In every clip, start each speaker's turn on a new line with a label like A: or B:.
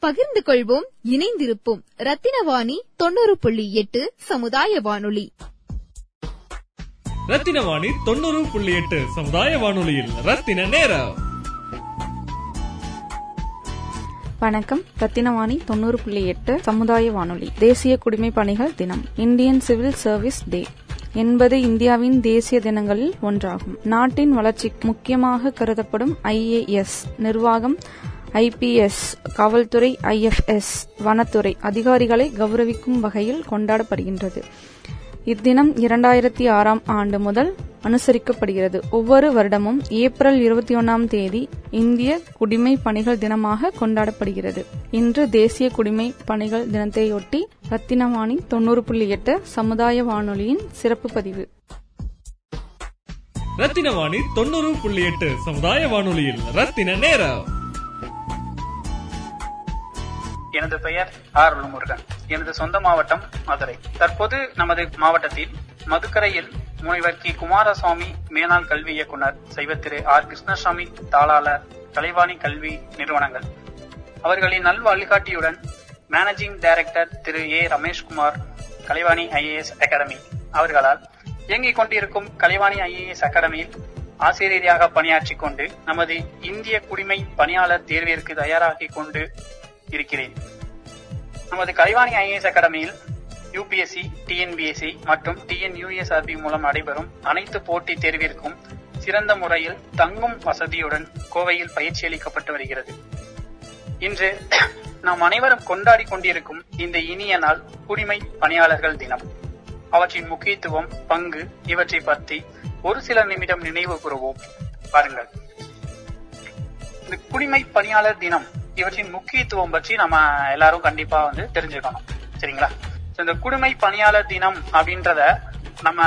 A: பகிர்ந்து கொள்வோம் இணைந்திருப்போம். ரத்தினவாணி தொண்ணூறு புள்ளி எட்டு சமுதாய வானொலி
B: ரத்தினவாணி தொண்ணூறு புள்ளி எட்டு சமுதாய வானொலியில் ரத்தின நேரம்.
C: வணக்கம். ரத்தினவாணி தொண்ணூறு புள்ளி எட்டு சமுதாய வானொலி தேசிய குடிமை பணிகள் தினம். Indian civil service day. என்பது இந்தியாவின் தேசிய தினங்களில் ஒன்றாகும். நாட்டின் வளர்ச்சி முக்கியமாக கருதப்படும் ஐஏஎஸ் நிர்வாகம் ஐபிஎஸ் காவல்துறை ஐஎஃப்எஸ் வனத்துறை அதிகாரிகளை கௌரவிக்கும் வகையில் கொண்டாடப்படுகின்றது. இத்தினம் இரண்டாயிரத்தி ஆறாம் ஆண்டு முதல் அனுசரிக்கப்படுகிறது. ஒவ்வொரு வருடமும் ஏப்ரல் இருபத்தி ஒன்னாம் தேதி இந்திய குடிமை பணிகள் தினமாக கொண்டாடப்படுகிறது. இன்று தேசிய குடிமை பணிகள் தினத்தையொட்டி ரத்தினவாணி தொண்ணூறு புள்ளி எட்டு சமுதாய வானொலியின் சிறப்பு பதிவு.
B: ரத்தினவாணி தொண்ணூறு புள்ளி எட்டு சமுதாய வானொலியில் ரத்தின நேரம்.
D: எனது பெயர் ஆர் முருகன். எனது சொந்த மாவட்டம் மதுரை. தற்போது நமது மாவட்டத்தில் மதுக்கரையில் முனைவர் கி. குமாரசுவாமி மேலாண் கல்வி இயக்குனர் சைவ திரு ஆர். கிருஷ்ணசாமி தாளாளர் கலைவாணி கல்வி நிறுவனங்கள். அவர்களின் நல் வழிகாட்டியுடன் managing director Thiru. A. Rameshkumar Kalaivani IAS academy. அவர்களால் இயங்கிக் கொண்டிருக்கும் கலைவாணி ஐஏஎஸ் அகாடமியில் ஆசிரியராக பணியாற்றிக் கொண்டு நமது இந்திய குடிமை பணியாளர் தேர்விற்கு தயாராகிக் கொண்டு இருக்கிறேன். நமது கலைவாணி ஐஏஎஸ் அகாடமியில் யூபிஎஸ்சி டிஎன்பிஎஸ்சி மற்றும் டிஎன்யூஎஸ்ஆர்பி மூலம் நடைபெறும் அனைத்து போட்டித் தேர்விற்கும் சிறந்த முறையில் தங்கும் வசதியுடன் கோவையில் பயிற்சி அளிக்கப்பட்டு வருகிறது. இன்று நாம் அனைவரும் கொண்டாடி கொண்டிருக்கும் இந்த இனிய நாள் குடிமை பணியாளர்கள் தினம். அவற்றின் முக்கியத்துவம் பங்கு இவற்றை பற்றி ஒரு சில நிமிடம் நினைவு கூறுவோம். பாருங்கள். இந்த குடிமை பணியாளர் தினம் இவற்றின் முக்கியத்துவம் பற்றி நம்ம எல்லாரும் கண்டிப்பா வந்து தெரிஞ்சுக்கணும். சரிங்களா? இந்த குடிமை பணியாளர் தினம் அப்படின்றத நம்ம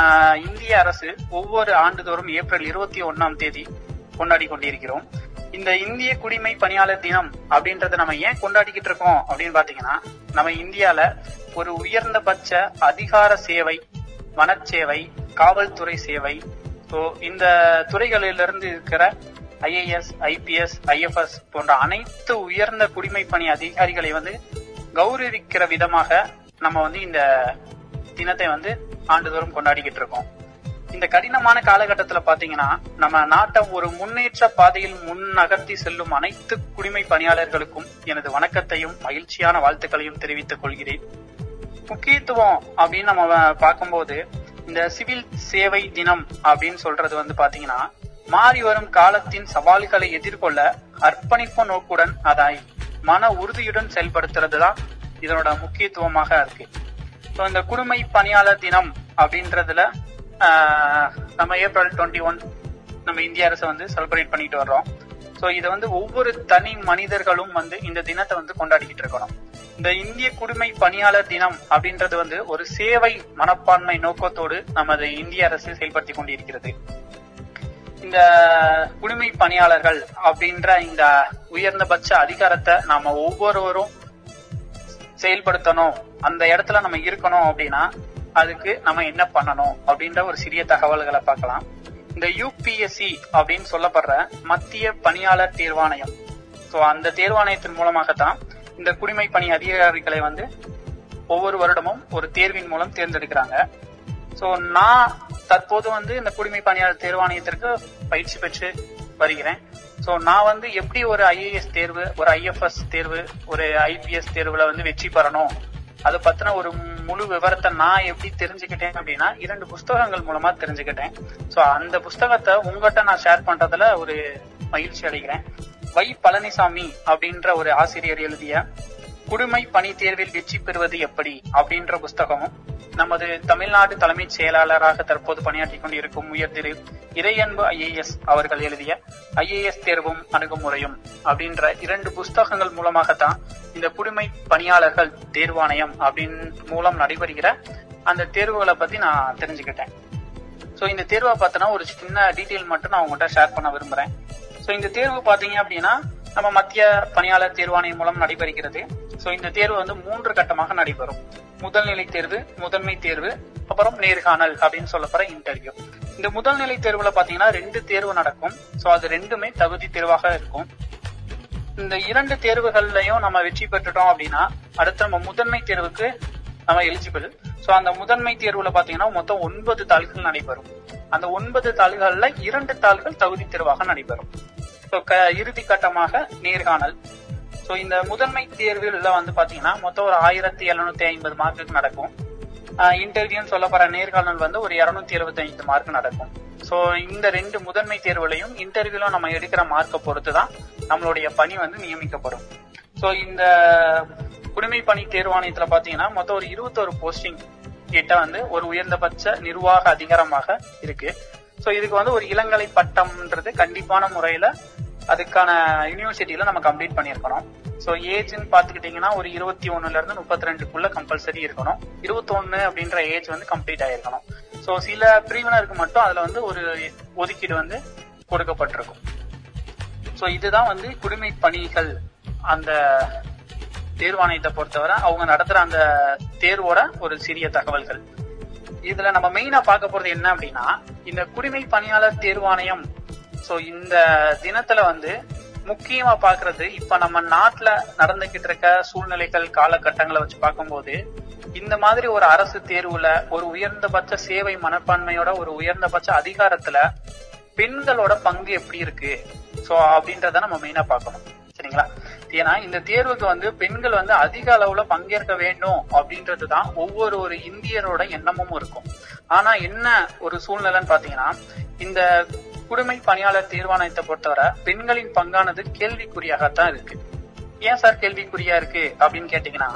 D: இந்திய அரசு ஒவ்வொரு ஆண்டுதோறும் ஏப்ரல் இருபத்தி ஒன்னாம் தேதி கொண்டாடி கொண்டிருக்கிறோம். இந்த இந்திய குடிமை பணியாளர் தினம் அப்படின்றத நம்ம ஏன் கொண்டாடிக்கிட்டு இருக்கோம் அப்படின்னு பாத்தீங்கன்னா நம்ம இந்தியால ஒரு உயர்ந்தபட்ச அதிகார சேவை வனச்சேவை காவல்துறை சேவை ஸோ இந்த துறைகளிலிருந்து இருக்கிற ஐஏஎஸ் ஐபிஎஸ் ஐஎஃப்எஸ் போன்ற அனைத்து உயர்ந்த குடிமை பணி அதிகாரிகளை வந்து கௌரவிக்கிற விதமாக நம்ம வந்து இந்த தினத்தை வந்து ஆண்டுதோறும் கொண்டாடிக்கிட்டு இருக்கோம். இந்த கடினமான காலகட்டத்துல பாத்தீங்கன்னா நம்ம நாட்டை ஒரு முன்னேற்ற பாதையில் முன் நகர்த்தி செல்லும் அனைத்து குடிமை பணியாளர்களுக்கும் எனது வணக்கத்தையும் மகிழ்ச்சியான வாழ்த்துக்களையும் தெரிவித்துக் கொள்கிறேன். முக்கியத்துவம் அப்படின்னு நம்ம பார்க்கும்போது இந்த சிவில் சேவை தினம் அப்படின்னு சொல்றது வந்து பாத்தீங்கன்னா மாறி வரும் காலத்தின் சவால்களை எதிர்கொள்ள அர்ப்பணிப்பு நோக்குடன் அதாய் மன உறுதியுடன் செயல்படுத்துறது தான் இதனோட முக்கியத்துவமாக இருக்கு. ஸோ இந்த குடுமை பணியாளர் தினம் அப்படின்றதுல நம்ம ஏப்ரல் டுவெண்ட்டி ஒன் நம்ம இந்திய அரசு வந்து செலிப்ரேட் பண்ணிட்டு வர்றோம். ஸோ இதை வந்து ஒவ்வொரு தனி மனிதர்களும் வந்து இந்த தினத்தை வந்து கொண்டாடிக்கிட்டு இருக்கணும். இந்த இந்திய குடிமை பணியாளர் தினம் அப்படின்றது வந்து ஒரு சேவை மனப்பான்மை நோக்கத்தோடு நமது இந்திய அரசு செயல்படுத்தி கொண்டிருக்கிறது. இந்த குடிமை பணியாளர்கள் அப்படின்ற இந்த உயர்ந்தபட்ச அதிகாரத்தை நாம ஒவ்வொருவரும் செயல்படுத்தணும். அந்த இடத்துல நம்ம இருக்கணும் அப்படின்னா அதுக்கு நம்ம என்ன பண்ணணும் அப்படின்ற ஒரு சிறிய தகவல்களை பார்க்கலாம். இந்த யூபிஎஸ்சி அப்படின்னு சொல்லப்படுற மத்திய பணியாளர் தேர்வாணையம். சோ அந்த தேர்வாணையத்தின் மூலமாகத்தான் இந்த குடிமை பணி அதிகாரிகளை வந்து ஒவ்வொரு வருடமும் ஒரு தேர்வின் மூலம் தேர்ந்தெடுக்கிறாங்க. சோ நான் தற்போது வந்து இந்த குடிமை பணியாளர் தேர்வாணையத்திற்கு பயிற்சி பெற்று வருகிறேன். சோ நான் வந்து எப்படி ஒரு ஐஏஎஸ் தேர்வு ஒரு ஐஎஃப்எஸ் தேர்வு ஒரு ஐபிஎஸ் தேர்வுல வந்து வெற்றி பெறணும்? அதை பத்தின ஒரு முழு விவரத்தை நான் எப்படி தெரிஞ்சுக்கிட்டேன் அப்படின்னா இரண்டு புஸ்தகங்கள் மூலமா தெரிஞ்சுக்கிட்டேன். சோ அந்த புஸ்தகத்தை உங்ககிட்ட நான் ஷேர் பண்றதுல ஒரு மகிழ்ச்சி அடைகிறேன். வை பழனிசாமி அப்படின்ற ஒரு ஆசிரியர் எழுதிய குடிமை பணி தேர்வில் வெற்றி பெறுவது எப்படி? அப்படின்ற புஸ்தகமும் நமது தமிழ்நாடு தலைமைச் செயலாளராக தற்போது பணியாற்றிக் கொண்டிருக்கும் உயர் திரு இறையன்பு ஐஏஎஸ் அவர்கள் எழுதிய ஐஏஎஸ் தேர்வும் அணுகுமுறையும் அப்படின்ற இரண்டு புஸ்தகங்கள் மூலமாகத்தான் இந்த குடிமை பணியாளர்கள் தேர்வாணையம் அப்படின் மூலம் நடைபெறுகிற அந்த தேர்வுகளை பத்தி நான் தெரிஞ்சுக்கிட்டேன். சோ இந்த தேர்வை பார்த்தோன்னா ஒரு சின்ன டீட்டெயில் மட்டும் நான் உங்கள்கிட்ட ஷேர் பண்ண விரும்புறேன். சோ இந்த தேர்வு பாத்தீங்க அப்படின்னா நம்ம மத்திய பணியாளர் தேர்வாணையம் மூலம் நடைபெறுகிறது. சோ இந்த தேர்வு வந்து மூன்று கட்டமாக நடைபெறும். முதல்நிலை தேர்வு முதன்மை தேர்வு அப்புறம் நேர்காணல் அப்படின்னு சொல்லப்படுற இன்டர்வியூ இந்த முதல்நிலை தேர்வுல பாத்தீங்கன்னா ரெண்டு தேர்வு நடக்கும். சோ அது ரெண்டுமே தகுதி தேர்வாக இருக்கும். இந்த இரண்டு தேர்வுகள்லயும் நம்ம வெற்றி பெற்றுட்டோம் அப்படின்னா அடுத்து நம்ம முதன்மை தேர்வுக்கு நம்ம எலிஜிபிள் சோ அந்த முதன்மை தேர்வுல பாத்தீங்கன்னா மொத்தம் ஒன்பது தாள்கள் நடைபெறும். அந்த ஒன்பது தாள்கள்ல இரண்டு தாள்கள் தகுதி தேர்வாக நடைபெறும். இறுதி கட்டமாக நேர்காணல். ஸோ இந்த முதன்மை தேர்வுல வந்து பாத்தீங்கன்னா மொத்தம் ஒரு ஆயிரத்தி எழுநூத்தி ஐம்பது மார்க்குக்கு நடக்கும். இன்டர்வியூன்னு சொல்லப்படுற நேர்காணல் வந்து ஒரு இருநூத்தி எழுபத்தி ஐந்து மார்க் நடக்கும். ஸோ இந்த ரெண்டு முதன்மை தேர்வுலையும் இன்டர்வியூல நம்ம எடுக்கிற மார்க்கை பொறுத்து தான் நம்மளுடைய பணி வந்து நியமிக்கப்படும். ஸோ இந்த குடிமை பணி தேர்வாணையத்துல பாத்தீங்கன்னா மொத்தம் ஒரு இருபத்தொரு போஸ்டிங் கிட்ட வந்து ஒரு உயர்ந்தபட்ச நிர்வாக அதிகாரமாக இருக்கு. ஸோ இதுக்கு வந்து ஒரு இளங்கலை பட்டம்ன்றது கண்டிப்பான முறையில அதுக்கான யூனிவர்சிட்டியில நம்ம கம்ப்ளீட் பண்ணியிருக்கணும் ஸோ ஏஜ்னு பாத்துக்கிட்டீங்கன்னா ஒரு இருபத்தி ஒண்ணுல இருந்து முப்பத்தி ரெண்டுக்குள்ள கம்பல்சரி இருக்கணும். இருபத்தொன்னு அப்படின்ற ஏஜ் வந்து கம்ப்ளீட் ஆயிருக்கணும். ஸோ சில பிரிவினருக்கு மட்டும் அதுல வந்து ஒரு ஒதுக்கீடு வந்து கொடுக்கப்பட்டிருக்கும். ஸோ இதுதான் வந்து குடிமை பணிகள் அந்த தேர்வாணையத்தை பொறுத்தவரை அவங்க நடத்துற அந்த தேர்வோட ஒரு சிறிய தகவல்கள். இதுல நம்ம மெயினா பார்க்க போறது என்ன அப்படின்னா இந்த குடிமை பணியாளர் தேர்வாணையம் சோ இந்த தினத்துல வந்து முக்கியமா பாக்குறது இப்ப நம்ம நாட்டுல நடந்துகிட்டு இருக்க சூழ்நிலைகள் காலகட்டங்களை வச்சு பார்க்கும்போது இந்த மாதிரி ஒரு அரசு தேர்வுல ஒரு உயர்ந்தபட்ச சேவை மனப்பான்மையோட ஒரு உயர்ந்தபட்ச அதிகாரத்துல பெண்களோட பங்கு எப்படி இருக்கு? சோ அப்படின்றத நம்ம மெயினா பார்க்கணும். சரிங்களா? ஏன்னா இந்த தேர்வுக்கு வந்து பெண்கள் வந்து அதிக அளவுல பங்கேற்க வேண்டும் அப்படின்றது தான் ஒவ்வொரு ஒரு இந்தியரோட எண்ணமும் இருக்கும். ஆனா என்ன ஒரு சூழ்நிலைன்னு பாத்தீங்கன்னா இந்த குடிமை பணியாளர் தீர்மானத்தை பொறுத்தவரை பெண்களின் பங்கானது கேள்விக்குறியாகத்தான் இருக்கு. ஏன் சார் கேள்விக்குறியா இருக்கு அப்படின்னு கேட்டீங்கன்னா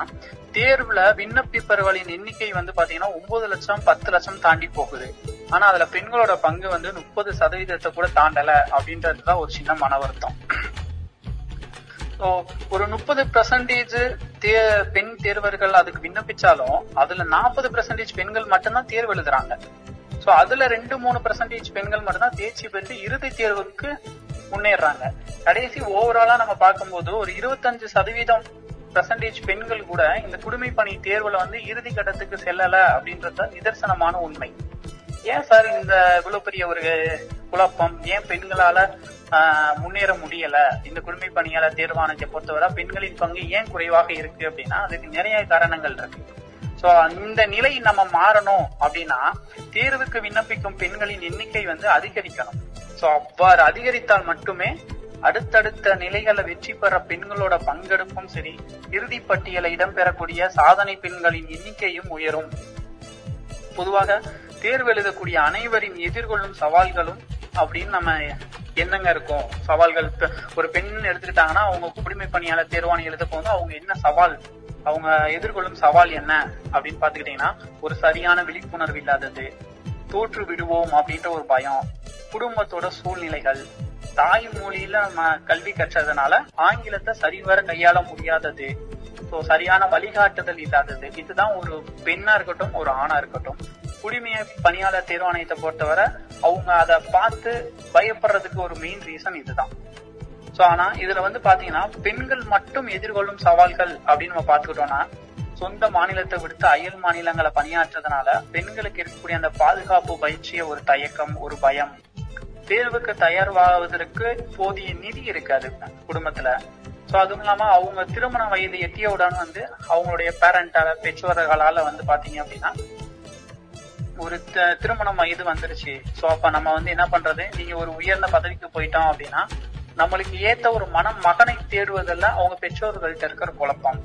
D: தேர்வுல விண்ணப்பிப்பவர்களின் எண்ணிக்கை வந்து பாத்தீங்கன்னா ஒன்பது லட்சம் பத்து லட்சம் தாண்டி போகுது. ஆனா அதுல பெண்களோட பங்கு வந்து முப்பது சதவீதத்தை கூட தாண்டல அப்படின்றதுதான் ஒரு சின்ன மன வருத்தம். ஒரு முப்பது பெர்சன்டேஜ் பெண் தேர்வர்கள் அதுக்கு விண்ணப்பிச்சாலும் அதுல நாற்பது பெர்சன்டேஜ் பெண்கள் மட்டும்தான் தேர்வு எழுதுறாங்க. ஸோ அதுல ரெண்டு மூணு பெர்சன்டேஜ் பெண்கள் மட்டும்தான் தேர்ச்சி பெற்று இறுதி தேர்வுக்கு முன்னேறாங்க. கடைசி ஓவராலா நம்ம பார்க்கும்போது ஒரு இருபத்தஞ்சு சதவீதம் பெர்சன்டேஜ் பெண்கள் கூட இந்த குடிமை பணி தேர்வுல வந்து இறுதி கட்டத்துக்கு செல்லல அப்படின்றது நிதர்சனமான உண்மை. ஏன் சார் இந்த இவ்வளவு பெரிய ஒரு குழப்பம்? ஏன் பெண்களால முன்னேற முடியல? இந்த குடிமை பணியாளர் தேர்வானத்தை பொறுத்தவரை பெண்களின் பங்கு ஏன் குறைவாக இருக்கு அப்படின்னா அதுக்கு நிறைய காரணங்கள் இருக்கு. சோ இந்த நிலை நம்ம மாறணும் அப்படின்னா தேர்வுக்கு விண்ணப்பிக்கும் பெண்களின் எண்ணிக்கை வந்து அதிகரிக்கணும். சோ அவ்வாறு அதிகரித்தால் மட்டுமே அடுத்தடுத்த நிலைகளை வெற்றி பெற பெண்களோட பங்கெடுப்பும் சரி இறுதி பட்டியலை இடம்பெறக்கூடிய சாதனை பெண்களின் எண்ணிக்கையும் உயரும். பொதுவாக தேர்வு எழுதக்கூடிய அனைவரின் எதிர்கொள்ளும் சவால்களும் அப்படின்னு நம்ம என்னங்க இருக்கும். சவால்கள் ஒரு பெண் எடுத்துக்கிட்டாங்கன்னா அவங்க குடிமை பணியாளர் தேர்வாணி எழுத போது அவங்க என்ன சவால்? அவங்க எதிர்கொள்ளும் சவால் என்ன அப்படின்னு பாத்துக்கிட்டீங்கன்னா ஒரு சரியான விழிப்புணர்வு இல்லாதது தோற்று விடுவோம் அப்படின்ற ஒரு பயம் குடும்பத்தோட சூழ்நிலைகள் தாய்மொழியில நம்ம கல்வி கற்றதுனால ஆங்கிலத்தை சரிவர கையாள முடியாதது ஸோ சரியான வழிகாட்டுதல் இல்லாதது இதுதான் ஒரு பெண்ணா இருக்கட்டும் ஒரு ஆணா இருக்கட்டும். குடிமைய பணியாளர் தேர்வாணையத்தை பொறுத்தவரை அவங்க அதை பார்த்து பயப்படுறதுக்கு ஒரு மெயின் ரீசன் இதுதான். சோ ஆனா இதுல வந்து பாத்தீங்கன்னா பெண்கள் மட்டும் எதிர்கொள்ளும் சவால்கள் அப்படின்னு நம்ம பாத்துக்கிட்டோம்னா சொந்த மாநிலத்தை விடுத்து அயல் மாநிலங்களை பணியாற்றதுனால பெண்களுக்கு இருக்கக்கூடிய அந்த பாதுகாப்பு பயிற்சிய ஒரு தயக்கம் ஒரு பயம் தேர்வுக்கு தயார்வாவதற்கு போதிய நிதி இருக்காது குடும்பத்துல. சோ அதுவும் இல்லாம அவங்க திருமண வயது எட்டியவுடன் வந்து அவங்களுடைய பேரண்டால பெற்றோர்களால வந்து பாத்தீங்க அப்படின்னா ஒரு த- திருமணம் வயது வந்துருச்சு. சோ அப்ப நம்ம வந்து என்ன பண்றது? நீங்க ஒரு உயர்ந்த பதவிக்கு போயிட்டோம் அப்படின்னா நம்மளுக்கு ஏத்த ஒரு மனம் மகனை தேடுவதெல்லாம் அவங்க பெற்றோர்கள்ட்ட இருக்கிற குழப்பம்.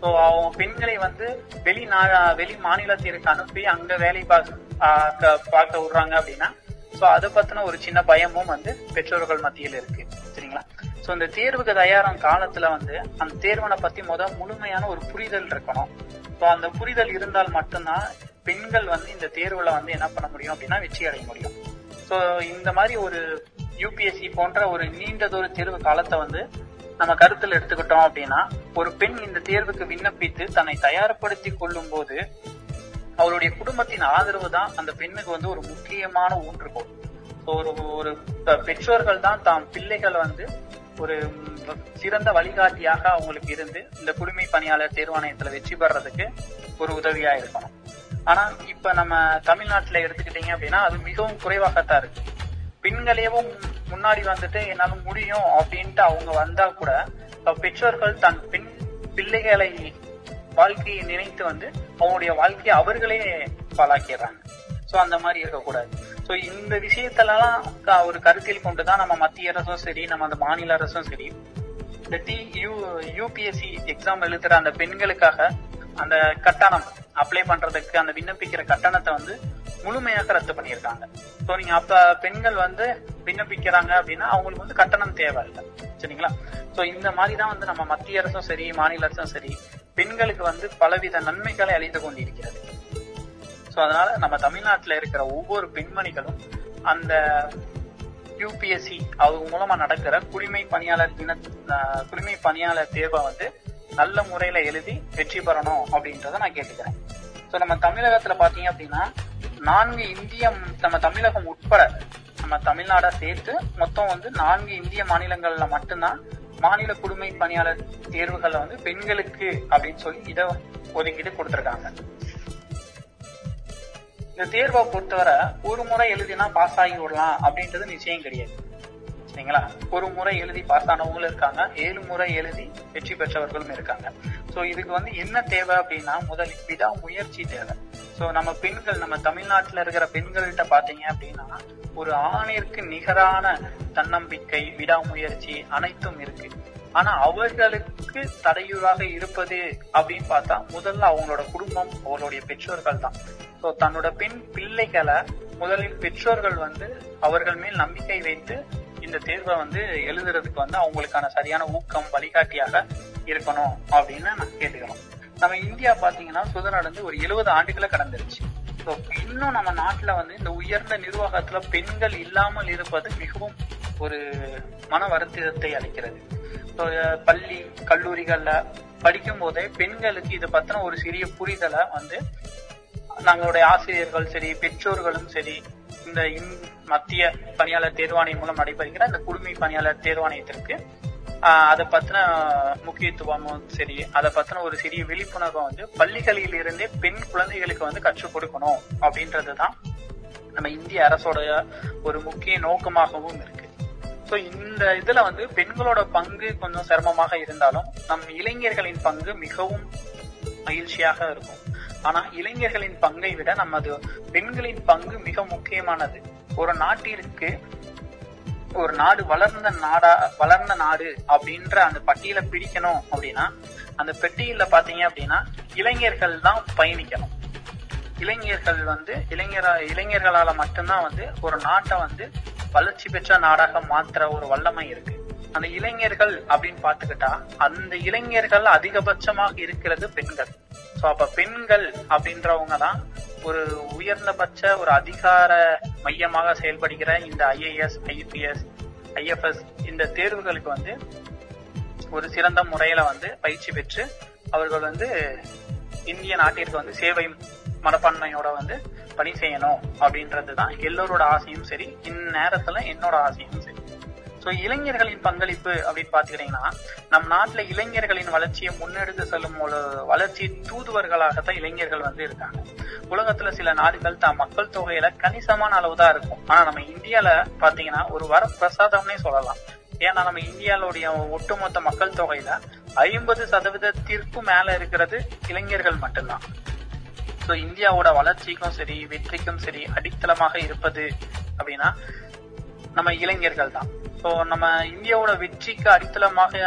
D: சோ அவங்க பெண்களை வந்து வெளி நா வெளி மாநிலத்திற்கு அனுப்பி அங்க வேலை பார்க்க பார்க்க விடுறாங்க அப்படின்னா சோ அதை பத்தின ஒரு சின்ன பயமும் வந்து பெற்றோர்கள் மத்தியில் இருக்கு. சரிங்களா? சோ இந்த தேர்வுக்கு தயாரான காலத்துல வந்து அந்த தேர்வனை பத்தி முத முழுமையான ஒரு புரிதல் இருக்கணும். சோ அந்த புரிதல் இருந்தால் மட்டும்தான் பெண்கள் வந்து இந்த தேர்வுல வந்து என்ன பண்ண முடியும் அப்படின்னா வெற்றி அடைய முடியும். சோ இந்த மாதிரி ஒரு யூபிஎஸ்சி போன்ற ஒரு நீண்டதொரு தேர்வு காலத்தை வந்து நம்ம கருத்தில் எடுத்துக்கிட்டோம் அப்படின்னா ஒரு பெண் இந்த தேர்வுக்கு விண்ணப்பித்து தன்னை தயார்படுத்தி கொள்ளும் போது அவருடைய குடும்பத்தின் ஆதரவு தான் அந்த பெண்ணுக்கு வந்து ஒரு முக்கியமான ஊன்றுகோல் ஒரு ஒரு பெற்றோர்கள் தான் தாம் பிள்ளைகள் வந்து ஒரு சிறந்த வழிகாட்டியாக அவங்களுக்கு இருந்து இந்த குடிமை பணியாளர் தேர்வாணையத்துல வெற்றி பெறதுக்கு ஒரு உதவியா இருக்கணும். ஆனா இப்ப நம்ம தமிழ்நாட்டுல எடுத்துக்கிட்டீங்க அப்படின்னா அது மிகவும் குறைவாகத்தான் இருக்கு. பெண்களையவும் முன்னாடி வந்துட்டு என்னால முடியும் அப்படின்ட்டு அவங்க வந்தா கூட பெற்றோர்கள் தன் பெண் பிள்ளைகளை வாழ்க்கையை நினைத்து வந்து அவங்களுடைய வாழ்க்கையை அவர்களே பாழாக்கிடுறாங்க. சோ அந்த மாதிரி இருக்கக்கூடாது. சோ இந்த விஷயத்தெல்லாம் ஒரு கருத்தில் கொண்டுதான் நம்ம மத்திய அரசும் சரி நம்ம அந்த மாநில அரசும் சரி இந்த டி யூ யூபிஎஸ்சி எக்ஸாம் எழுதுற அந்த பெண்களுக்காக அந்த கட்டணம் அப்ளை பண்றதுக்கு அந்த விண்ணப்பிக்கிற கட்டணத்தை வந்து முழுமையாக ரத்து பண்ணியிருக்காங்க. சோ நீங்க அப்ப பெண்கள் வந்து விண்ணப்பிக்கிறாங்க அப்படின்னா அவங்களுக்கு வந்து கட்டணம் தேவை இல்லை. சரிங்களா? சோ இந்த மாதிரி தான் வந்து நம்ம மத்திய அரசும் சரி மாநில அரசும் சரி பெண்களுக்கு வந்து பலவித நன்மைகளை அளித்து கொண்டிருக்கிறது. சோ அதனால நம்ம தமிழ்நாட்டுல இருக்கிற ஒவ்வொரு பெண்மணிகளும் அந்த யூபிஎஸ்சி அது மூலமா நடக்கிற குடிமை பணியாளர் தின அஹ், குடிமை பணியாளர் தேர்வை வந்து நல்ல முறையில எழுதி வெற்றி பெறணும் அப்படின்றத நான் கேட்டுக்கிறேன். சோ நம்ம தமிழகத்துல பாத்தீங்க அப்படின்னா நான்கு இந்திய நம்ம தமிழகம் உட்பட நம்ம தமிழ்நாடா சேர்த்து மொத்தம் வந்து நான்கு இந்திய மாநிலங்கள்ல மட்டும்தான் மாநில குடிமை பணியாளர் தேர்வுகளை வந்து பெண்களுக்கு அப்படின்னு சொல்லி இதை ஒதுக்கீடு கொடுத்துருக்காங்க. இந்த தேர்வை பொறுத்தவரை ஒரு முறை எழுதினா பாஸ் ஆகி விடலாம் அப்படின்றது நிச்சயம் கிடையாது. சரிங்களா ஒரு முறை எழுதி பாஸ் ஆனவங்களும் இருக்காங்க. ஏழு முறை எழுதி வெற்றி பெற்றவர்களும் இருக்காங்க. சோ இதுக்கு வந்து என்ன தேவை அப்படின்னா முதலில் விடா முயற்சி தேவை. சோ நம்ம பெண்கள் நம்ம தமிழ்நாட்டுல இருக்கிற பெண்கள்கிட்ட பாத்தீங்க அப்படின்னா ஒரு ஆணிற்கு நிகரான தன்னம்பிக்கை விடாமுயற்சி அனைத்தும் இருக்கு. ஆனா அவர்களுக்கு தடையூறாக இருப்பது அப்படின்னு பார்த்தா முதல்ல அவங்களோட குடும்பம் அவர்களுடைய பெற்றோர்கள் தான். சோ தன்னோட பெண் பிள்ளைகளை முதலில் பெற்றோர்கள் வந்து அவர்கள் மேல் நம்பிக்கை வைத்து இந்த தேர்வை வந்து எழுதுறதுக்கு வந்து அவங்களுக்கான சரியான ஊக்கம் வழிகாட்டியாக இருக்கணும் அப்படின்னு நான் கேட்டுக்கிறோம். நம்ம இந்தியா பாத்தீங்கன்னா சுதந்திரம் ஒரு எழுபது ஆண்டுகளை கடந்துருச்சு. ஸோ இன்னும் நம்ம நாட்டுல வந்து இந்த உயர்ந்த நிர்வாகத்துல பெண்கள் இல்லாமல் இருப்பது மிகவும் ஒரு மன வருத்தத்தை அளிக்கிறது. ஸோ பள்ளி கல்லூரிகள்ல படிக்கும் போதே பெண்களுக்கு இதை பத்தின ஒரு சிறிய புரிதலை வந்து நம்மளுடைய ஆசிரியர்கள் சரி பெற்றோர்களும் சரி இந்த மத்திய பணியாளர் தேர்வாணையம் மூலம் நடைபெறுகிற இந்த குடிமை பணியாளர் தேர்வாணையத்திற்கு அதை பத்தின முக்கியத்துவமும் சரி அதை பத்தின ஒரு சிறிய விழிப்புணர்வை வந்து பள்ளிகளில் இருந்தே பெண் குழந்தைகளுக்கு வந்து கற்றுக் கொடுக்கணும் அப்படின்றதுதான் நம்ம இந்திய அரசோட ஒரு முக்கிய நோக்கமாகவும் இருக்கு. ஸோ இந்த இதுல வந்து பெண்களோட பங்கு கொஞ்சம் சிரமமாக இருந்தாலும் நம் இளைஞர்களின் பங்கு மிகவும் மகிழ்ச்சியாக இருக்கும். ஆனா இளைஞர்களின் பங்கை விட நமது பெண்களின் பங்கு மிக முக்கியமானது. ஒரு நாட்டிற்கு ஒரு நாடு வளர்ந்த நாடா வளர்ந்த நாடு அப்படின்ற அந்த பட்டியலை பிடிக்கணும் அப்படின்னா அந்த பெட்டியில பாத்தீங்க அப்படின்னா இளைஞர்கள் தான் பயணிக்கணும். இளைஞர்கள் வந்து இளைஞர இளைஞர்களால மட்டும்தான் வந்து ஒரு நாட்டை வந்து வளர்ச்சி பெற்ற நாடாக மாத்துற ஒரு வல்லமை இருக்கு. அந்த இளைஞர்கள் அப்படின்னு பாத்துக்கிட்டா அந்த இளைஞர்கள் அதிகபட்சமாக இருக்கிறது பெண்கள். சோ அப்ப பெண்கள் அப்படின்றவங்க தான் ஒரு உயர்ந்தபட்ச ஒரு அதிகார மையமாக செயல்படுகிற இந்த ஐஏஎஸ் ஐபிஎஸ் ஐஎஃப்எஸ் இந்த தேர்வுகளுக்கு வந்து ஒரு சிறந்த முறையில வந்து பயிற்சி பெற்று அவர்கள் வந்து இந்திய நாட்டிற்கு வந்து சேவை மனப்பான்மையோட வந்து பணி செய்யணும் அப்படின்றது தான் எல்லோரோட ஆசையும் சரி இந்நேரத்துல என்னோட ஆசையும் ஸோ சோ இளைஞர்களின் பங்களிப்பு அப்படின்னு பாத்துக்கிட்டீங்கன்னா நம் நாட்டுல இளைஞர்களின் வளர்ச்சியை முன்னெடுத்து செல்லும் ஒரு வளர்ச்சி தூதுவர்களாகத்தான் இளைஞர்கள் வந்து இருக்காங்க. உலகத்துல சில நாடுகள் தான் மக்கள் தொகையில கணிசமான அளவுதான் இருக்கும். ஆனா நம்ம இந்தியால பாத்தீங்கன்னா ஒரு வரப்பிரசாதம்னே சொல்லலாம். ஏன்னா நம்ம இந்தியாவுடைய ஒட்டுமொத்த மக்கள் தொகையில ஐம்பது சதவீதத்திற்கும் மேல இருக்கிறது இளைஞர்கள் மட்டும்தான். சோ இந்தியாவோட வளர்ச்சிக்கும் சரி வெற்றிக்கும் சரி அடித்தளமாக இருப்பது அப்படின்னா நம்ம இளைஞர்கள் தான். ஸோ நம்ம இந்தியாவோட வெற்றிக்கு அடித்தளமாக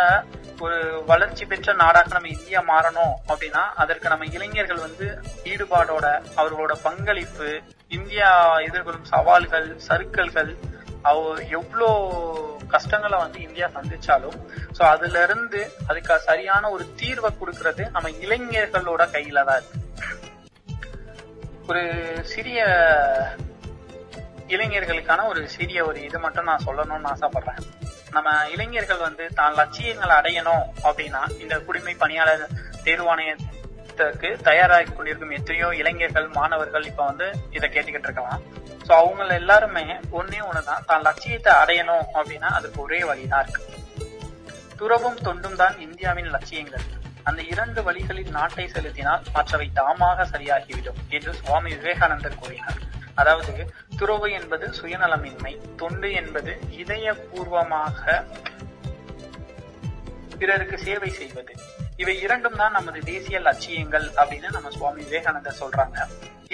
D: ஒரு வளர்ச்சி பெற்ற நாடாக நம்ம இந்தியா மாறணும் அப்படின்னா அதற்கு நம்ம இளைஞர்கள் வந்து ஈடுபாடோட அவர்களோட பங்களிப்பு இந்தியா எதிர்கொள்ளும் சவால்கள் சறுக்கல்கள் அவ எவ்வளோ கஷ்டங்களை வந்து இந்தியா சந்திச்சாலும் ஸோ அதுல இருந்து அதுக்கு சரியான ஒரு தீர்வை கொடுக்கறது நம்ம இளைஞர்களோட கையில தான் இருக்கு. ஒரு சிறிய இளைஞர்களுக்கான ஒரு சிறிய ஒரு இது மட்டும் நான் சொல்லணும்னு ஆசைப்படுறேன். நம்ம இளைஞர்கள் வந்து தான் லட்சியங்களை அடையணும் அப்படின்னா இந்த குடிமை பணியாளர் தேர்வாணையத்துக்கு தயாராகி கொண்டிருக்கும் எத்தனையோ இளைஞர்கள் மாணவர்கள் இப்ப வந்து இதை கேட்டுக்கிட்டு இருக்கலாம். சோ அவங்க எல்லாருமே ஒன்னே ஒண்ணுதான் தான் லட்சியத்தை அடையணும் அப்படின்னா அதுக்கு ஒரே வழிதான் இருக்கு. துறவும் தொண்டும் தான் இந்தியாவின் லட்சியங்கள். அந்த இரண்டு வழிகளில் நாட்டை செலுத்தினால் மற்றவை தாமாக சரியாகிவிடும் என்று சுவாமி விவேகானந்தர் கூறினார். அதாவது துறவு என்பது சுயநலமின்மை தொண்டு என்பது இதயபூர்வமாக பிறருக்கு சேவை செய்வது. இவை இரண்டும் தான் நமது தேசிய லட்சியங்கள் அப்படின்னு நம்ம சுவாமி விவேகானந்தர் சொல்றாங்க.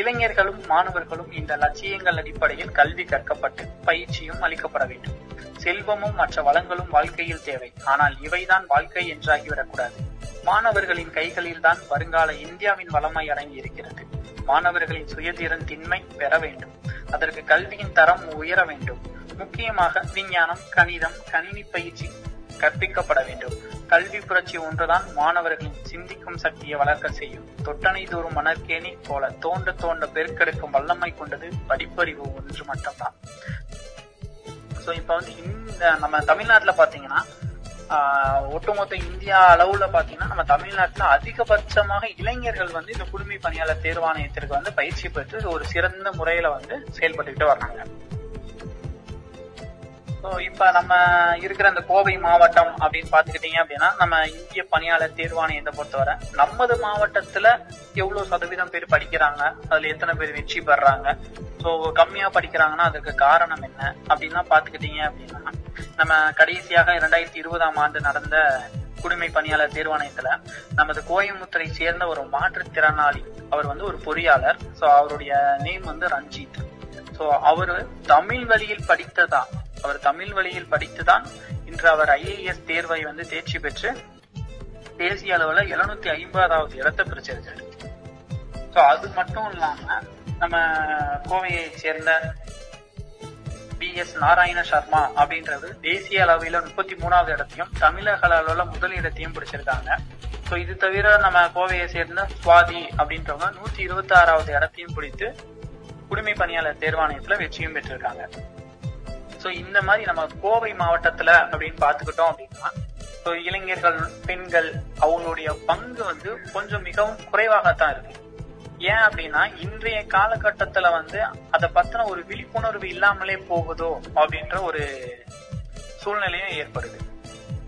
D: இளைஞர்களும் மாணவர்களும் இந்த லட்சியங்கள் அடிப்படையில் கல்வி கற்கப்பட்டு பயிற்சியும் அளிக்கப்பட வேண்டும். செல்வமும் மற்ற வளங்களும் வாழ்க்கையில் தேவை. ஆனால் இவைதான் வாழ்க்கை என்றாகிவிடக்கூடாது. மாணவர்களின் கைகளில் தான் வருங்கால இந்தியாவின் வளமை அடங்கி இருக்கிறது மாணவர்களின் சுயதிறன் திண்மை பெற வேண்டும். அதற்கு கல்வியின் தரம் உயர வேண்டும். முக்கியமாக விஞ்ஞானம் கணிதம் கணினி பயிற்சி கற்பிக்கப்பட வேண்டும். கல்வி புரட்சி ஒன்றுதான் மாணவர்களின் சிந்திக்கும் சக்தியை வளர்க்க செய்யும். தொட்டனை தூரும் மணற்கேணி போல தோண்ட தோண்ட பெருக்கெடுக்கும் வல்லமை கொண்டது படிப்பறிவு ஒன்று மட்டும்தான். சோ இப்ப வந்து இந்த நம்ம தமிழ்நாட்டுல பாத்தீங்கன்னா ஒட்டுமொத்த இந்தியா அளவுல பாத்தீங்கன்னா நம்ம தமிழ்நாட்டுல அதிகபட்சமாக இளைஞர்கள் வந்து இந்த குடிமை பணியாளர் தேர்வாணையத்திற்கு வந்து பயிற்சி பெற்று ஒரு சிறந்த முறையில வந்து செயல்பட்டுக்கிட்டு வர்றாங்க. ஸோ இப்போ நம்ம இருக்கிற அந்த கோவை மாவட்டம் அப்படின்னு பார்த்துக்கிட்டீங்க அப்படின்னா நம்ம இந்திய பணியாளர் தேர்வாணையத்தை பொறுத்தவரை நமது மாவட்டத்தில் எவ்வளோ சதவீதம் பேர் படிக்கிறாங்க அதில் எத்தனை பேர் வெற்றி பெறாங்க ஸோ கம்மியாக படிக்கிறாங்கன்னா அதுக்கு காரணம் என்ன அப்படின்னா பார்த்துக்கிட்டீங்க அப்படின்னா நம்ம கடைசியாக இரண்டாயிரத்தி இருபதாம் ஆண்டு நடந்த குடிமை பணியாளர் தேர்வாணையத்துல நமது கோயம்புத்தூரை சேர்ந்த ஒரு மாற்றுத்திறனாளி அவர் வந்து ஒரு பொறியாளர் ஸோ அவருடைய நேம் வந்து ரஞ்சித். ஸோ அவர் தமிழ் வழியில் படித்ததா அவர் தமிழ் வழியில் படித்துதான் இன்று அவர் ஐஏஎஸ் தேர்வை வந்து தேர்ச்சி பெற்று தேசிய அளவுல எழுநூத்தி ஐம்பதாவது இடத்தை பிரிச்சிருக்காரு. ஸோ அது மட்டும் இல்லாம நம்ம கோவையை சேர்ந்த பி எஸ் நாராயண சர்மா அப்படின்றது தேசிய அளவில முப்பத்தி மூணாவது இடத்தையும் தமிழக அளவுல முதல் இடத்தையும் பிடிச்சிருக்காங்க. ஸோ இது தவிர நம்ம கோவையை சேர்ந்த சுவாதி அப்படின்றவங்க நூத்தி இருபத்தி ஆறாவது இடத்தையும் பிடித்து குடிமை பணியாளர் தேர்வாணையத்துல வெற்றியும் பெற்றிருக்காங்க. ஸோ இந்த மாதிரி நம்ம கோவை மாவட்டத்துல அப்படின்னு பாத்துக்கிட்டோம் அப்படின்னா ஸோ இளைஞர்கள் பெண்கள் அவங்களுடைய பங்கு வந்து கொஞ்சம் மிகவும் குறைவாகத்தான் இருக்கு. ஏன் அப்படின்னா இன்றைய காலகட்டத்துல வந்து அதை பத்தின ஒரு விழிப்புணர்வு இல்லாமலே போகுதோ அப்படின்ற ஒரு சூழ்நிலையும் ஏற்படுது.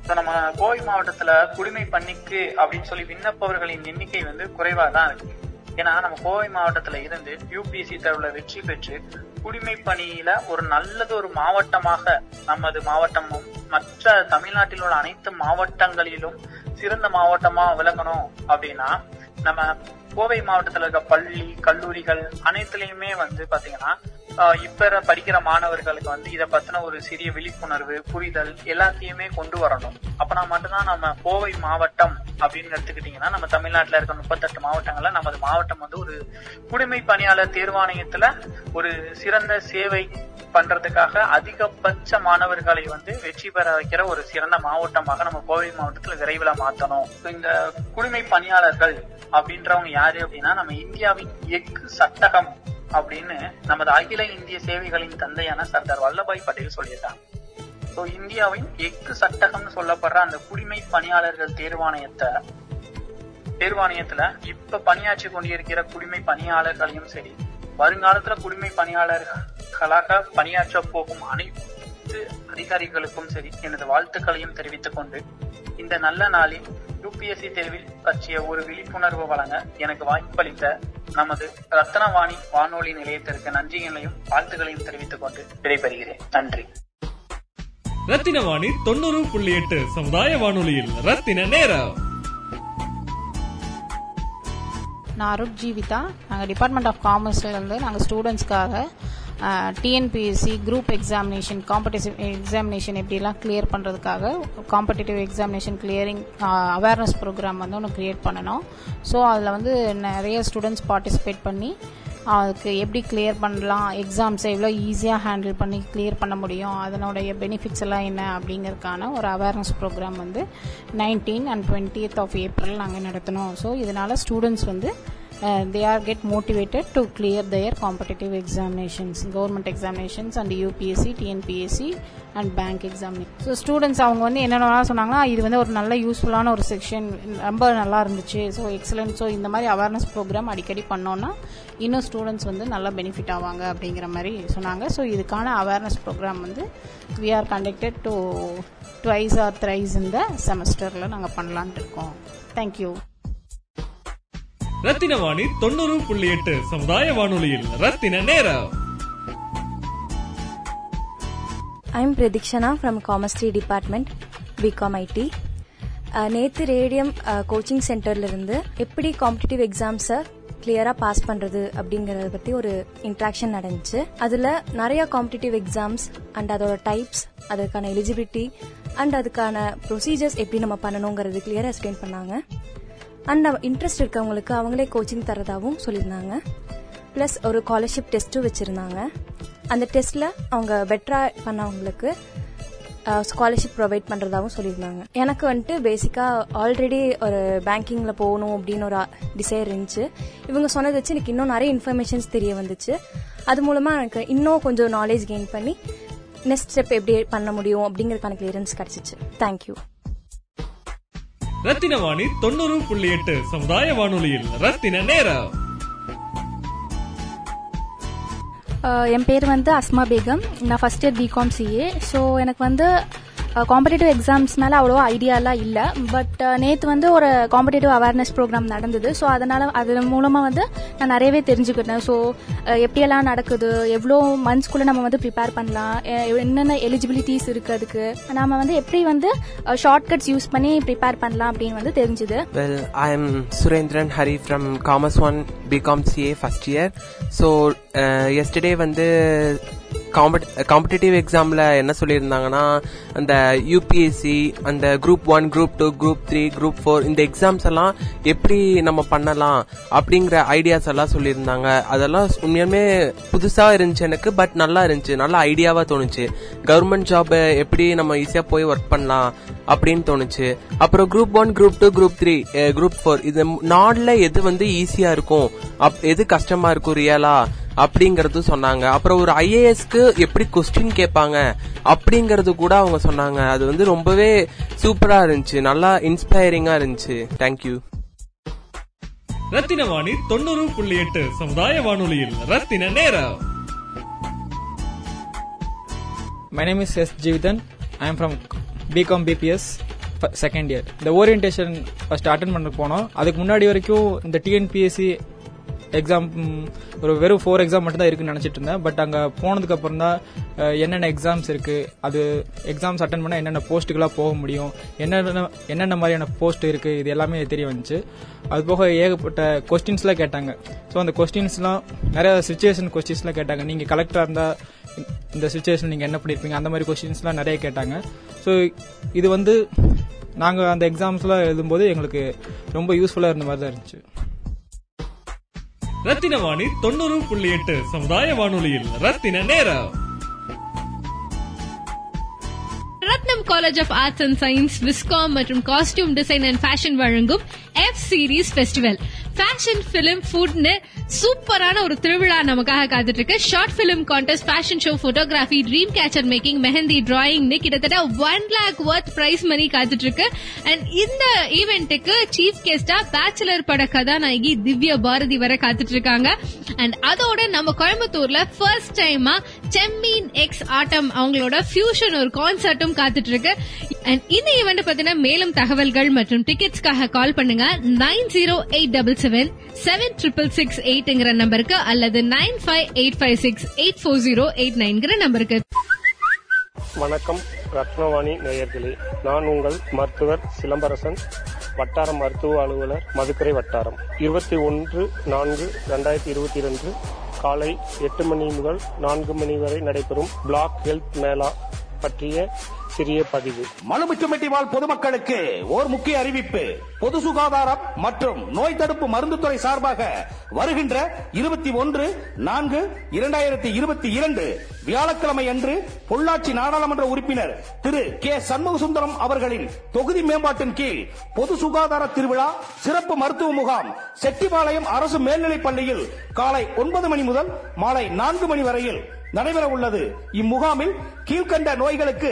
D: ஸோ நம்ம கோவை மாவட்டத்துல குடிமை பணிக்கு அப்படின்னு சொல்லி விண்ணப்பவர்களின் எண்ணிக்கை வந்து குறைவா தான் இருக்கு. ஏன்னா நம்ம கோவை மாவட்டத்துல இருந்து யூபிஎஸ்சி தேர்வுல வெற்றி பெற்று குடிமை பணியில ஒரு நல்லது ஒரு மாவட்டமாக நமது மாவட்டமும் மற்ற தமிழ்நாட்டில் உள்ள அனைத்து மாவட்டங்களிலும் சிறந்த மாவட்டமா விளங்கணும் அப்படின்னா நம்ம கோவை மாவட்டத்துல இருக்க பள்ளி கல்லூரிகள் அனைத்துலயுமே வந்து பாத்தீங்கன்னா இப்ப படிக்கிற மாணவர்களுக்கு வந்து இதை பத்தின ஒரு சிறிய விழிப்புணர்வு புரிதல் எல்லாத்தையுமே கொண்டு வரணும். அப்பனா மட்டும்தான் நம்ம கோவை மாவட்டம் அப்படின்னு எடுத்துக்கிட்டீங்கன்னா நம்ம தமிழ்நாட்டுல இருக்க முப்பத்தெட்டு மாவட்டங்கள்ல நமது மாவட்டம் வந்து ஒரு குடிமை பணியாளர் தேர்வாணையத்துல ஒரு சிறந்த சேவை பண்றதுக்காக அதிகபட்ச மாணவர்களை வந்து வெற்றி பெற வைக்கிற ஒரு சிறந்த மாவட்டமாக நம்ம கோவை மாவட்டத்துல விரைவில் மாத்தணும். இந்த குடிமை பணியாளர்கள் அப்படின்றவங்க யாரு அப்படின்னா நம்ம இந்தியாவின் எஃகு சட்டகம் அப்படின்னு நமது அகில இந்திய சேவைகளின் தந்தையான சர்தார் வல்லபாய் பட்டேல் சொல்லியிருக்காங்க. ஸோ இந்தியாவின் எஃகு சட்டகம்னு சொல்லப்படுற அந்த குடிமை பணியாளர்கள் தேர்வாணையத்தை தேர்வாணையத்துல இப்ப பணியாற்றி கொண்டிருக்கிற குடிமை பணியாளர்களையும் சரி வருங்காலத்துல குடிமை பணியாளர்களாக பணியாற்ற போகும் அனைத்து அதிகாரிகளுக்கும் சரி எனது வாழ்த்துக்களையும் தெரிவித்துக் கொண்டு இந்த நல்ல நாளில் யூபிஎஸ்சி தேர்வில் பற்றிய ஒரு விழிப்புணர்வு வழங்க எனக்கு வாய்ப்பளித்த நமது ரத்னவாணி வானொலி நிலையத்திற்கு நன்றிகளையும் வாழ்த்துக்களையும் தெரிவித்துக் கொண்டு விடைபெறுகிறேன். நன்றி.
B: ரத்தினவாணி தொண்ணூறு புள்ளி எட்டு சமுதாய வானொலியில் ரத்தின நேரம்.
E: நான் அருட் ஜீவிதா. நாங்கள் டிபார்ட்மெண்ட் ஆஃப் காமர்ஸ்லேருந்து நாங்கள் ஸ்டூடெண்ட்ஸ்க்காக TNPSC group examination competitive examination எப்படிலாம் கிளியர் பண்ணுறதுக்காக competitive examination clearing awareness program வந்து ஒன்று கிரியேட் பண்ணணும். ஸோ அதில் வந்து நிறைய ஸ்டூடெண்ட்ஸ் பார்ட்டிசிபேட் பண்ணி அதுக்கு எப்படி கிளியர் பண்ணலாம் எக்ஸாம்ஸை எவ்வளோ ஈஸியாக ஹேண்டில் பண்ணி கிளியர் பண்ண முடியும் அதனுடைய பெனிஃபிட்ஸ் எல்லாம் என்ன அப்படிங்கிறதுக்கான ஒரு அவேர்னஸ் ப்ரோக்ராம் வந்து nineteen and twentieth of April நாங்கள் நடத்தினோம் ஸோ இதனால் ஸ்டூடெண்ட்ஸ் வந்து they are get motivated to clear their competitive examinations government examinations and UPSC TNPSC and bank examination so students அவங்க வந்து என்னென்ன சொன்னாங்கன்னா இது வந்து ஒரு நல்ல யூஸ்ஃபுல்லான ஒரு செக்ஷன் ரொம்ப நல்லா இருந்துச்சு. ஸோ எக்ஸலன்ட் ஸோ இந்த மாதிரி அவேர்னஸ் ப்ரோக்ராம் அடிக்கடி பண்ணோன்னா இன்னும் ஸ்டூடெண்ட்ஸ் வந்து நல்லா பெனிஃபிட் ஆவாங்க அப்படிங்கிற மாதிரி சொன்னாங்க. ஸோ இதுக்கான அவேர்னஸ் ப்ரோக்ராம் வந்து we are conducted to twice or thrice இந்த செமஸ்டரில் நாங்கள் பண்ணலான்ட்டு இருக்கோம். தேங்க்யூ
B: ரத்தினவாணி தொண்ணூறு புள்ளி எட்டு. சமுதாய வானொலியில் ரத்தின நேரம்.
F: ஐம் பிரதீக்ஷனா ஃப்ரம் காமர்ஸ்ட்ரி டிபார்ட்மெண்ட் பிகாம் ஐடி நேற்று ரேடியம் கோச்சிங் சென்டர்லேருந்து எப்படி காம்படிட்டிவ் எக்ஸாம்ஸை கிளியராக பாஸ் பண்ணுறது அப்படிங்கறத பற்றி ஒரு இன்ட்ராக்ஷன் நடந்துச்சு. அதில் நிறைய காம்படிட்டிவ் எக்ஸாம்ஸ் அண்ட் அதோட டைப்ஸ் அதுக்கான எலிஜிபிலிட்டி அண்ட் அதுக்கான ப்ரொசீஜர்ஸ் எப்படி நம்ம பண்ணணுங்கிறது கிளியராக எக்ஸ்பிளைன் பண்ணாங்க. அண்ட் இன்ட்ரெஸ்ட் இருக்கவங்களுக்கு அவங்களே கோச்சிங் தரதாகவும் சொல்லியிருந்தாங்க. ப்ளஸ் ஒரு ஸ்காலர்ஷிப் டெஸ்ட்டும் வச்சுருந்தாங்க. அந்த டெஸ்ட்டில் அவங்க பெட்டராக பண்ணவங்களுக்கு ஸ்காலர்ஷிப் ப்ரொவைட் பண்ணுறதாகவும் சொல்லியிருந்தாங்க. எனக்கு வந்துட்டு பேசிக்காக ஆல்ரெடி ஒரு பேங்கிங்கில் போகணும் அப்படின்னு ஒரு டிசைர் இருந்துச்சு. இவங்க சொன்னதை வச்சு எனக்கு இன்னும் நிறைய இன்ஃபர்மேஷன்ஸ் தெரிய வந்துச்சு. அது மூலமாக எனக்கு இன்னும் கொஞ்சம் நாலேஜ் கெயின் பண்ணி நெக்ஸ்ட் ஸ்டெப் எப்படி பண்ண முடியும் அப்படிங்கறதுக்கான கிளியரன்ஸ் கிடச்சிச்சு. தேங்க்யூ
B: ரத்தின வாணி தொண்ணூறு புள்ளி எட்டு. சமுதாய வானொலியில் ரத்தின நேரம்.
G: என் பேர் வந்து அஸ்மா பேகம். நான் first year BCom CA so எனக்கு வந்து காம்படேட்டிவ் எக்ஸாம்ஸ் மேலே அவ்வளோ ஐடியாலாம் இல்லை. பட் நேற்று வந்து ஒரு காம்படேட்டிவ் அவேர்னஸ் ப்ரோக்ராம் நடந்தது. ஸோ அதனால் அது மூலமாக வந்து நான் நிறையவே தெரிஞ்சுக்கிட்டேன். ஸோ uh, எப்படியெல்லாம் நடக்குது? எவ்வளோ மந்த்ஸ்க்குள்ளே நம்ம வந்து ப்ரிப்பேர் பண்ணலாம்? என்னென்ன எலிஜிபிலிட்டிஸ் இருக்குது அதுக்கு? நம்ம வந்து எப்படி வந்து uh, ஷார்ட்கட்ஸ் யூஸ் பண்ணி ப்ரிப்பேர் பண்ணலாம் அப்படின்னு வந்து தெரிஞ்சுது.
H: Well I am Surendran Hari from commerce one BCom CA first year so uh, வந்து காம்படிட்டிவ் எக்ஸாமில் என்ன சொல்லியிருந்தாங்கன்னா அந்த யூபிஎஸ்சி அந்த group one group two group three group four இந்த எக்ஸாம்ஸ் எல்லாம் எப்படி நம்ம பண்ணலாம் அப்படிங்கிற ஐடியாஸ் எல்லாம் சொல்லியிருந்தாங்க. அதெல்லாம் உண்மையுமே புதுசாக இருந்துச்சு எனக்கு பட் நல்லா இருந்துச்சு. நல்லா ஐடியாவாக தோணுச்சு. கவர்மெண்ட் ஜாப் எப்படி நம்ம ஈஸியாக போய் ஒர்க் பண்ணலாம் அப்படின்னு தோணுச்சு. அப்புறம் group one group two group three group four இது நாளில் எது வந்து ஈஸியாக இருக்கும்? அப்- எது கஷ்டமாக இருக்கும் ரியலாக அப்படிங்கறது சொன்னாங்க. அப்புறம் ஒரு ஐஏஎஸ்க்கு எப்படி கொஸ்டின் கேட்பாங்க அப்படிங்கறது கூட அவங்க சொன்னாங்க. அது வந்து ரொம்பவே சூப்பரா இருந்துச்சு. நல்லா இன்ஸ்பைரிங்கா இருந்துச்சு. தேங்க்யூ
B: ரத்தினவாணி தொண்ணூறு புள்ளி எட்டு சமுதாய வானொலியில் ரத்தின நேரம்.
I: My name is S. Jividan. I am from BCom BPS second year இந்த ஓரியன்டேஷன் ஃபர்ஸ்ட் அட்டன் பண்ண போனோம். அதுக்கு முன்னாடி வரைக்கும் இந்த டிஎன்பிஎஸ்சி எக்ஸாம் ஒரு வெறும் ஃபோர் எக்ஸாம் மட்டும் தான் இருக்குன்னு நினைச்சிட்டு இருந்தேன். பட் அங்க போனதுக்கு அப்புறம் தான் என்னென்ன எக்ஸாம்ஸ் இருக்கு அது எக்ஸாம்ஸ் அட்டன் பண்ணா என்னென்ன போஸ்ட்டுக்கெலாம் போக முடியும் என்னென்ன என்னென்ன மாதிரியான போஸ்ட் இருக்கு இது எல்லாமே தெரிய வந்துச்சு. அது போக ஏகப்பட்ட கொஸ்டின்ஸ்லாம் கேட்டாங்க. ஸோ அந்த கொஸ்டின்ஸ்லாம் நிறைய சுச்சுவேஷன் கொஸ்டின்ஸ்லாம் கேட்டாங்க. நீங்க கலெக்டராக இருந்தா இந்த சுச்சுவேஷன் நீங்க என்ன பண்ணிருப்பீங்க அந்த மாதிரி கொஸ்டின்ஸ்லாம் நிறைய கேட்டாங்க. ஸோ இது வந்து நாங்கள் அந்த எக்ஸாம்ஸ்லாம் எழுதும்போது எங்களுக்கு ரொம்ப யூஸ்ஃபுல்லாக இருந்த மாதிரி தான் இருந்துச்சு.
B: ரத்தின வாணி தொண்ணூறு புள்ளி எட்டு. சமுதாய வானொலியில் ரத்தின நேரம்.
J: Rathnam college of arts and science viscom மற்றும் காஸ்டியூம் டிசைன் அண்ட் ஃபேஷன் வழங்கும் F series festival fashion film ஃபுட்னு சூப்பரான ஒரு திருவிழா நமக்காக காத்துட்டு இருக்கு short film contest fashion show photography dream catcher making mehndi டிராயிங்னு கிட்டத்தட்ட one lakh worth prize money காத்துட்டு இருக்கு அண்ட் இந்த ஈவெண்ட்டுக்கு சீஃப் கெஸ்டா பேச்சுலர் பட கதாநாயகி திவ்யா பாரதி வர காத்துட்டு இருக்காங்க அண்ட் அதோட நம்ம கோயம்புத்தூர்ல ஃபர்ஸ்ட் டைமா செம்மீன் எக்ஸ் ஆட்டம் அவங்களோட ஃபியூஷன் ஒரு கான்சர்ட்டும் காத்துட்டு இருக்கு அண்ட் இந்த ஈவெண்ட் பத்தின மேலும் தகவல்கள் மற்றும் டிக்கெட்ஸ்க்காக கால் பண்ணுங்க. Nine zero eight double seven seven triple six எயிட்ங்கிற நம்பருக்கு அல்லது nine five eight five six eight four zero eight நைன்கிற நம்பருக்கு.
K: வணக்கம் ரத்னவாணி நேயர்களே. நான் உங்கள் மருத்துவர் சிலம்பரசன் வட்டார மருத்துவ அலுவலர் மதுக்கரை வட்டாரம். இருபத்தி ஒன்று நான்கு ரெண்டாயிரத்தி இருபத்தி ரெண்டு காலை எட்டு மணி முதல் நான்கு மணி வரை நடைபெறும் பிளாக் ஹெல்த் மேளா பற்றிய சிறிய பதிவு.
L: மலுமிச்சம்பட்டி வாழ் பொதுமக்களுக்கு ஓர் முக்கிய அறிவிப்பு. பொது சுகாதாரம் மற்றும் நோய் தடுப்பு மருந்துத்துறை சார்பாக வருகின்ற இருபத்தி ஒன்று நான்கு இரண்டாயிரத்தி இருபத்தி இரண்டு வியாழக்கிழமை அன்று பொள்ளாச்சி நாடாளுமன்ற உறுப்பினர் திரு கே. சண்முகசுந்தரம் அவர்களின் தொகுதி மேம்பாட்டின் கீழ் பொது சுகாதார திருவிழா சிறப்பு மருத்துவ முகாம் செட்டிபாளையம் அரசு மேல்நிலைப் பள்ளியில் காலை ஒன்பது மணி முதல் மாலை நான்கு மணி வரையில் நடைபெற உள்ளது இம்முகாமில் கீழ்கண்ட நோய்களுக்கு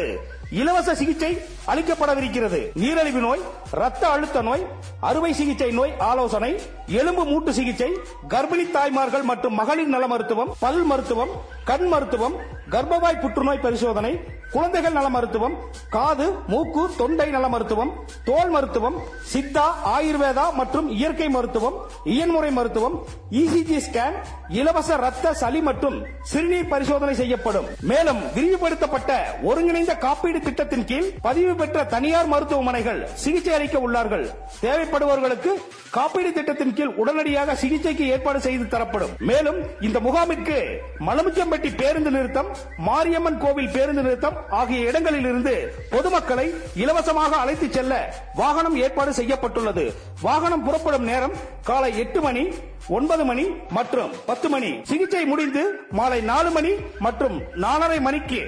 L: இலவச சிகிச்சை அளிக்கப்படவிருக்கிறது. நீரழிவு நோய் ரத்த அழுத்த நோய் அறுவை சிகிச்சை நோய் ஆலோசனை எலும்பு மூட்டு சிகிச்சை கர்ப்பிணி தாய்மார்கள் மற்றும் மகளிர் நல மருத்துவம் பல் மருத்துவம் கண் மருத்துவம் கர்ப்பவாய் புற்றுநோய் பரிசோதனை குழந்தைகள் நல மருத்துவம் காது மூக்கு தொண்டை நல மருத்துவம் தோல் மருத்துவம் சித்தா ஆயுர்வேதா மற்றும் இயற்கை மருத்துவம் இயன்முறை மருத்துவம் இசிஜி ஸ்கேன் இலவச ரத்த சளி மற்றும் சிறுநீர் பரிசோதனை செய்யப்படும். மேலும் விரிவுபடுத்தப்பட்ட ஒருங்கிணைந்த காப்பீடு திட்டத்தின் கீழ் பதிவு பெற்ற தனியார் மருத்துவமனைகள் சிகிச்சை அளிக்க உள்ளார்கள். தேவைப்படுபவர்களுக்கு காப்பீடு திட்டத்தின் கீழ் உடனடியாக சிகிச்சைக்கு ஏற்பாடு செய்து தரப்படும். மேலும் இந்த முகாமிற்கு மலமுச்சம்பட்டி பேருந்து நிறுத்தம் மாரியம்மன் கோவில் பேருந்து நிறுத்தம் ஆகிய இடங்களிலிருந்து பொதுமக்களை இலவசமாக அழைத்துச் செல்ல வாகனம் ஏற்பாடு செய்யப்பட்டுள்ளது. வாகனம் புறப்படும் நேரம் காலை எட்டு மணி ஒன்பது மணி மற்றும் பத்து மணி. சிகிச்சை முடிந்து மாலை நாலு மணி மற்றும் நாலரை மணிக்கு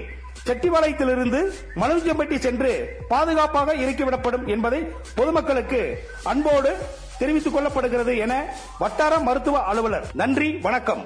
L: செட்டிபாளையத்திலிருந்து மலர்ஜம்பட்டி சென்று பாதுகாப்பாக இறக்கிவிடப்படும் என்பதை பொதுமக்களுக்கு அன்போடு தெரிவித்துக் கொள்ளப்படுகிறது என வட்டார மருத்துவ அலுவலர். நன்றி வணக்கம்.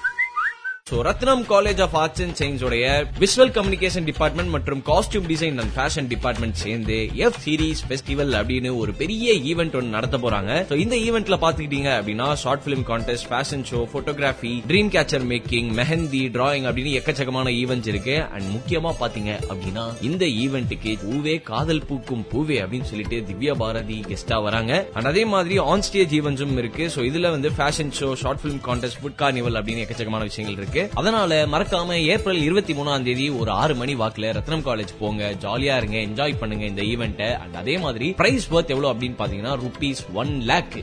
M: So Rathnam college of arts and science உடைய விஷுவல் கம்யூனிகேஷன் டிபார்ட்மெண்ட் மற்றும் costume design and fashion department சேர்ந்து எஃப் சீரிஸ் ஃபெஸ்டிவல் அப்படின்னு ஒரு பெரிய ஈவெண்ட் ஒன்று நடத்த போறாங்க. ஸோ இந்த ஈவெண்ட்ல பாத்துக்கிட்டீங்க அப்படின்னா short film contest fashion show photography dream catcher making mehndi drawing அப்படின்னு எக்கச்சக்கமான ஈவெண்ட்ஸ் இருக்கு. அண்ட் முக்கியமா பாத்தீங்க அப்படின்னா இந்த ஈவெண்ட்டுக்கு பூவே காதல் பூக்கும் பூவே அப்படின்னு சொல்லிட்டு திவ்யா பாரதி கெஸ்டா வராங்க. அண்ட் அதே மாதிரி ஆன் ஸ்டேஜ் ஈவெண்ட்ஸும் இருக்கு. ஸோ இதுல வந்து fashion show short film contest food carnival அப்படின்னு எக்கச்சக்கமான விஷயங்கள் இருக்கு. அதனால மறக்காம ஏப்ரல் இருபத்தி மூணாம் தேதி ஒரு ஆறு மணி வாக்குல ரத்னம் காலேஜ் போங்க. ஜாலியா இருங்க என்ஜாய் பண்ணுங்க இந்த ஈவெண்ட்டை அண்ட் அதே மாதிரி பிரைஸ் பர்த் எவ்வளவு அப்படின்னு பாத்தீங்கன்னா ருபீஸ் ஒன் லேக்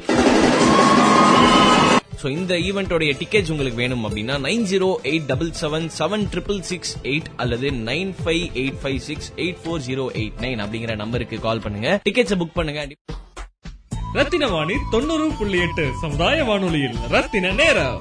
M: சோ இந்த ஈவெண்டோடைய டிக்கெட்ஸ் உங்களுக்கு வேணும் அப்படின்னா nine zero eight double seven seven triple six eight அல்லது nine five eight five six eight four zero eight nine அப்படிங்கிற நம்பருக்கு கால் பண்ணுங்க. டிக்கெட்ஸை புக் பண்ணுங்க.
B: ரத்தின வாணி தொண்ணூறு புள்ளி எட்டு சமுதாய வானொலியில் ரத்தின நேரம்.